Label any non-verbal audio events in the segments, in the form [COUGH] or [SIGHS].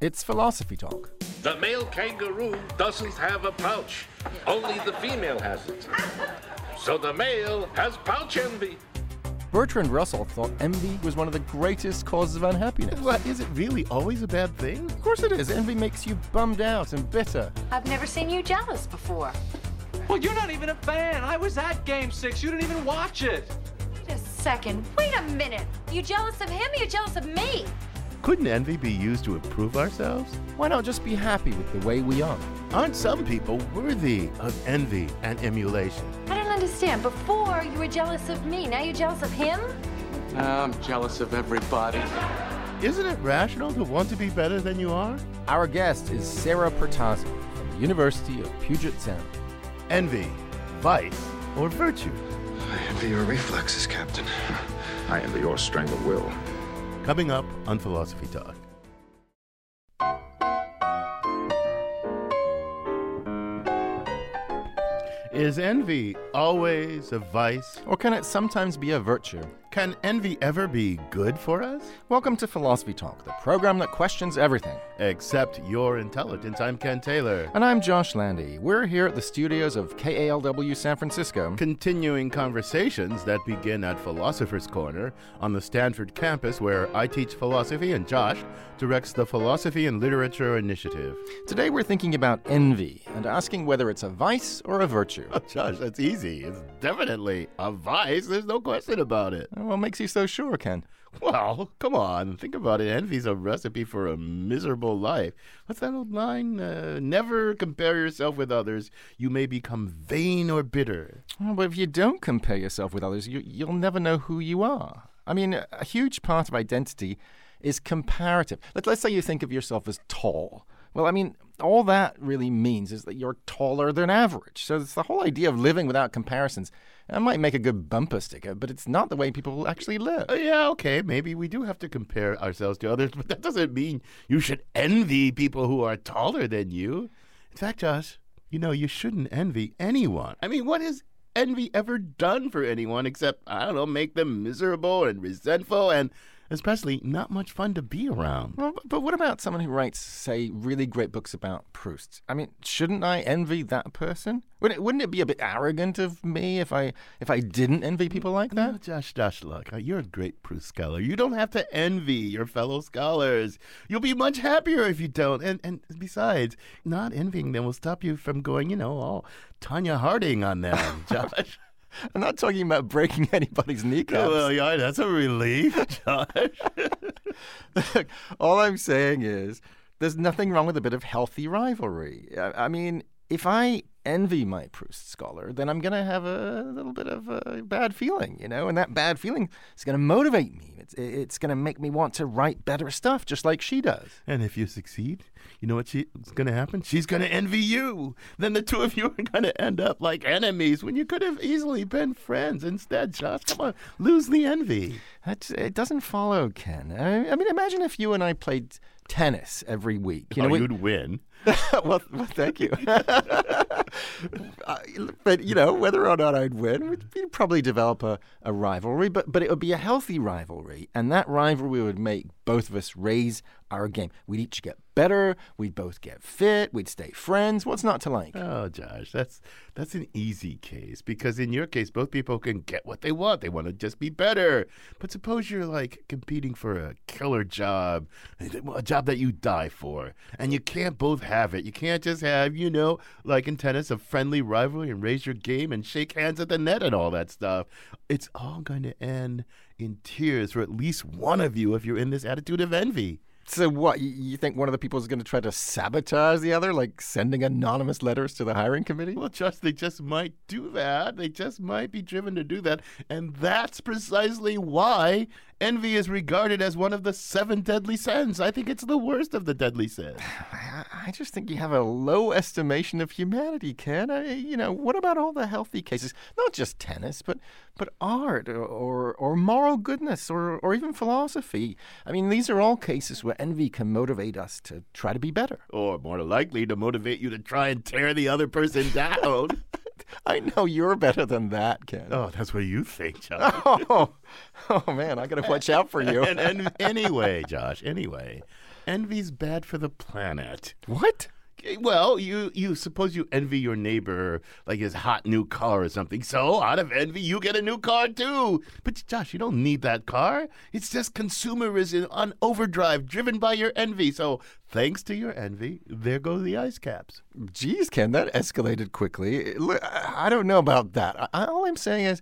It's Philosophy Talk. The male kangaroo doesn't have a pouch. Only the female has it. So the male has pouch envy. Bertrand Russell thought envy was one of the greatest causes of unhappiness. What, is it really always a bad thing? Of course it is. Envy makes you bummed out and bitter. I've never seen you jealous before. Well, you're not even a fan. I was at Game 6. You didn't even watch it. Wait a second. Wait a minute. You jealous of him or you jealous of me? Couldn't envy be used to improve ourselves? Why not just be happy with the way we are? Aren't some people worthy of envy and emulation? I don't understand. Before you were jealous of me. Now you're jealous of him? I'm jealous of everybody. Isn't it rational to want to be better than you are? Our guest is Sara Protasi from the University of Puget Sound. Envy, vice, or virtue? I envy your reflexes, Captain. I envy your strength of will. Coming up on Philosophy Talk. Is envy always a vice? Or can it sometimes be a virtue? Can envy ever be good for us? Welcome to Philosophy Talk, the program that questions everything. Except your intelligence. I'm Ken Taylor. And I'm Josh Landy. We're here at the studios of KALW San Francisco. Continuing conversations that begin at Philosopher's Corner on the Stanford campus, where I teach philosophy and Josh directs the Philosophy and Literature Initiative. Today we're thinking about envy and asking whether it's a vice or a virtue. Oh, [LAUGHS] Josh, that's easy. It's definitely a vice. There's no question about it. What makes you so sure, Ken? Well, come on. Think about it. Envy's a recipe for a miserable life. What's that old line? Uh, never compare yourself with others. You may become vain or bitter. Well, but if you don't compare yourself with others, you, you'll never know who you are. I mean, a huge part of identity is comparative. Let, let's say you think of yourself as tall. Well, I mean, all that really means is that you're taller than average. So it's the whole idea of living without comparisons. That might make a good bumper sticker, but it's not the way people actually live. Uh, yeah, okay, maybe we do have to compare ourselves to others, [LAUGHS] but that doesn't mean you should envy people who are taller than you. In fact, Josh, you know, you shouldn't envy anyone. I mean, what has envy ever done for anyone except, I don't know, make them miserable and resentful and especially not much fun to be around. Well, but what about someone who writes, say, really great books about Proust? I mean, shouldn't I envy that person? Wouldn't it, wouldn't it be a bit arrogant of me if I if I didn't envy people like that? No, Josh, Josh, look, uh, you're a great Proust scholar. You don't have to envy your fellow scholars. You'll be much happier if you don't. And and besides, not envying them will stop you from going, you know, all Tonya Harding on them, [LAUGHS] Josh. [LAUGHS] I'm not talking about breaking [LAUGHS] anybody's kneecaps. well, yeah, that's a relief, [LAUGHS] Josh. Look, all I'm saying is there's nothing wrong with a bit of healthy rivalry. I, I mean, if I envy my Proust scholar, then I'm going to have a little bit of a bad feeling, you know, and that bad feeling is going to motivate me. It's, it's going to make me want to write better stuff, just like she does. And if you succeed, you know what's going to happen? She's going to envy you. Then the two of you are going to end up like enemies when you could have easily been friends instead. Josh, come on, lose the envy. That it doesn't follow, Ken. I, I mean, imagine if you and I played tennis every week. You oh, know, oh, we, you'd win. [LAUGHS] well, well, thank you. [LAUGHS] but you know, whether or not I'd win, we'd, we'd probably develop a, a rivalry. But but it would be a healthy rivalry, and that rivalry would make both of us raise our game. We'd each get better. We'd both get fit. We'd stay friends. What's not to like? Oh, Josh, that's that's an easy case because in your case, both people can get what they want. They want to just be better. But suppose you're like competing for a killer job, a job that you die for, and you can't both have it. You can't just have, you know, like in tennis, a friendly rivalry and raise your game and shake hands at the net and all that stuff. It's all going to end in tears for at least one of you if you're in this attitude of envy. So what? You think one of the people is going to try to sabotage the other, like sending anonymous letters to the hiring committee? Well, just they just might do that. They just might be driven to do that, and that's precisely why envy is regarded as one of the seven deadly sins. I think it's the worst of the deadly sins. [SIGHS] I just think you have a low estimation of humanity, Ken. I, you know, what about all the healthy cases? Not just tennis, but but art or, or, or moral goodness or, or even philosophy. I mean, these are all cases where envy can motivate us to try to be better. Or more likely to motivate you to try and tear the other person down. [LAUGHS] I know you're better than that, Ken. Oh, that's what you think, [LAUGHS] Josh. Oh, oh man, I got to watch out for you. and, and anyway, Josh, anyway, envy's bad for the planet. What? Well, you you suppose you envy your neighbor like his hot new car or something. So out of envy, you get a new car too. But Josh, you don't need that car. It's just consumerism on overdrive, driven by your envy. So thanks to your envy, there go the ice caps. Geez, Ken, that escalated quickly. I I don't know about that. All I'm saying is,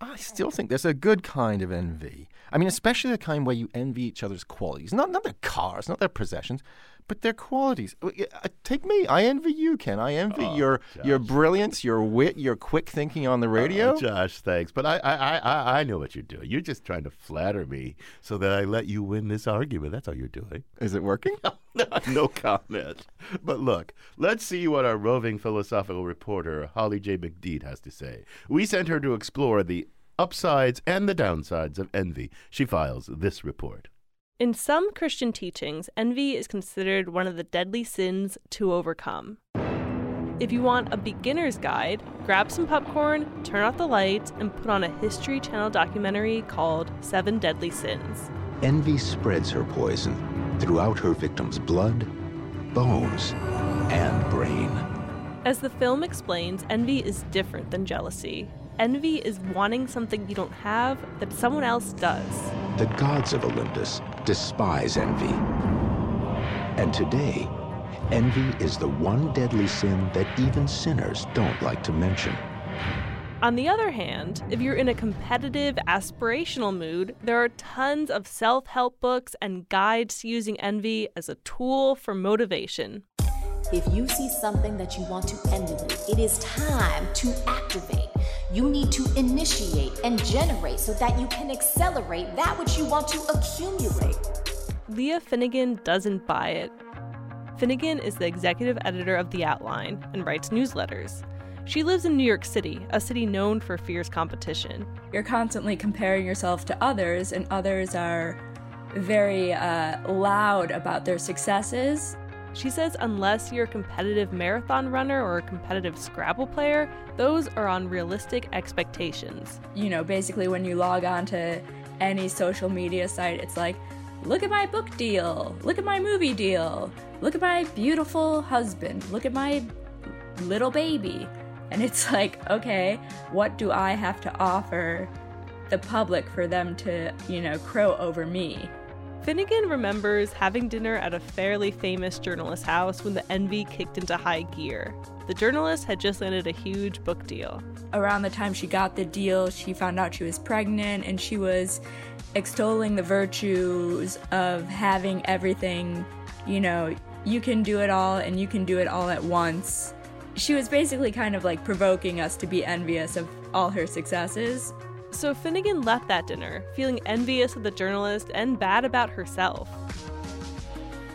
I still think there's a good kind of envy. I mean, especially the kind where you envy each other's qualities, not not their cars, not their possessions, but their qualities. Uh, uh, Take me. I envy you, Ken. I envy your your brilliance, your wit, your quick thinking on the radio. Oh, Josh, thanks. But I, I, I- I, I know what you're doing. You're just trying to flatter me so that I let you win this argument. That's all you're doing. Is it working? [LAUGHS] no comment. But look, let's see what our roving philosophical reporter, Holly J. McDede, has to say. We sent her to explore the upsides and the downsides of envy. She files this report. In some Christian teachings, envy is considered one of the deadly sins to overcome. If you want a beginner's guide, grab some popcorn, turn off the lights, and put on a History Channel documentary called Seven Deadly Sins. Envy spreads her poison throughout her victim's blood, bones, and brain. As the film explains, envy is different than jealousy. Envy is wanting something you don't have that someone else does. The gods of Olympus despise envy. And today, envy is the one deadly sin that even sinners don't like to mention. On the other hand, if you're in a competitive, aspirational mood, there are tons of self help books and guides to using envy as a tool for motivation. If you see something that you want to emulate, it is time to activate. You need to initiate and generate so that you can accelerate that which you want to accumulate. Leah Finnegan doesn't buy it. Finnegan is the executive editor of The Outline and writes newsletters. She lives in New York City, a city known for fierce competition. You're constantly comparing yourself to others, and others are very uh, loud about their successes. She says unless you're a competitive marathon runner or a competitive Scrabble player, those are unrealistic expectations. You know, basically, when you log on to any social media site, it's like, look at my book deal, look at my movie deal, look at my beautiful husband, look at my little baby. And it's [LAUGHS] like, okay, what do I have to offer the public for them to, you know, crow over me? Finnegan remembers having dinner at a fairly famous journalist's house when the envy kicked into high gear. The journalist had just landed a huge book deal. Around the time she got the deal, she found out she was pregnant and she was extolling the virtues of having everything, you know, you can do it all and you can do it all at once. She was basically kind of like provoking us to be envious of all her successes. So Finnegan left that dinner, feeling envious of the journalist and bad about herself.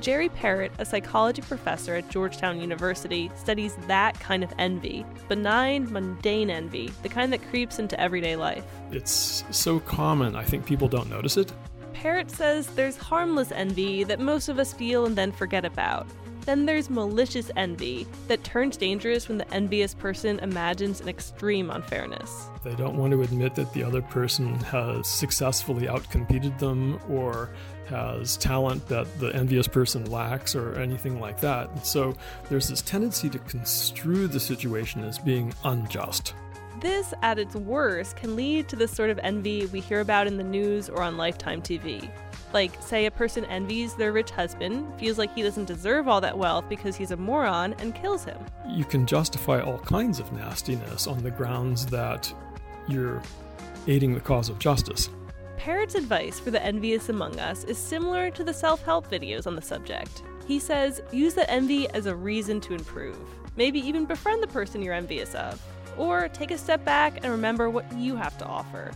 Jerry Parrott, a psychology professor at Georgetown University, studies that kind of envy benign, mundane envy, the kind that creeps into everyday life. It's so common, I think people don't notice it. Parrott says there's harmless envy that most of us feel and then forget about. Then there's malicious envy that turns dangerous when the envious person imagines an extreme unfairness. They don't want to admit that the other person has successfully outcompeted them or has talent that the envious person lacks or anything like that. And so there's this tendency to construe the situation as being unjust. This, at its worst, can lead to the sort of envy we hear about in the news or on Lifetime TV. Like, say a person envies their rich husband, feels like he doesn't deserve all that wealth because he's a moron, and kills him. You can justify all kinds of nastiness on the grounds that you're aiding the cause of justice. Parrott's advice for the envious among us is similar to the self help videos on the subject. He says use the envy as a reason to improve. Maybe even befriend the person you're envious of. Or take a step back and remember what you have to offer.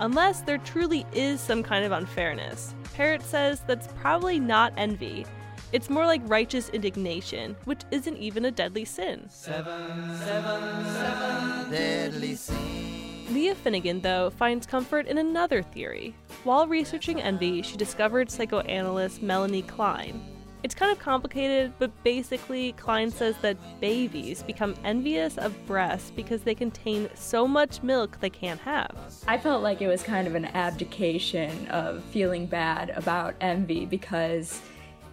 Unless there truly is some kind of unfairness, Parrott says that's probably not envy. It's more like righteous indignation, which isn't even a deadly sin. Seven, seven, seven deadly sins. Leah Finnegan, though, finds comfort in another theory. While researching envy, she discovered psychoanalyst Melanie Klein. It's kind of complicated, but basically, Klein says that babies become envious of breasts because they contain so much milk they can't have. I felt like it was kind of an abdication of feeling bad about envy because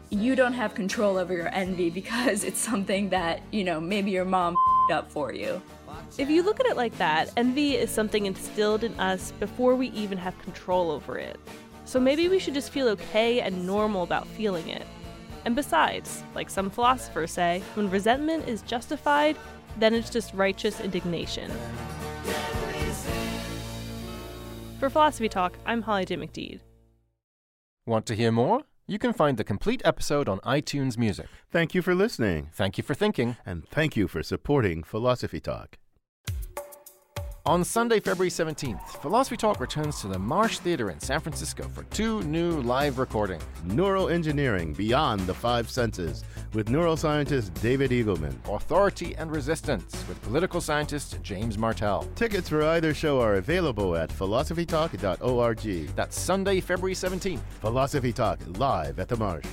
you don't have control over your envy because it's something that, you know, maybe your mom up for you. If you look at it like that, envy is something instilled in us before we even have control over it. So maybe we should just feel okay and normal about feeling it. And besides, like some philosophers say, when resentment is justified, then it's just righteous indignation. For Philosophy Talk, I'm Holly J. McDede. Want to hear more? You can find the complete episode on iTunes Music. Thank you for listening. Thank you for thinking. And thank you for supporting Philosophy Talk. On Sunday, February 17th, Philosophy Talk returns to the Marsh Theater in San Francisco for two new live recordings Neuroengineering Beyond the Five Senses with neuroscientist David Eagleman, Authority and Resistance with political scientist James Martel. Tickets for either show are available at philosophytalk.org. That's Sunday, February 17th. Philosophy Talk live at the Marsh.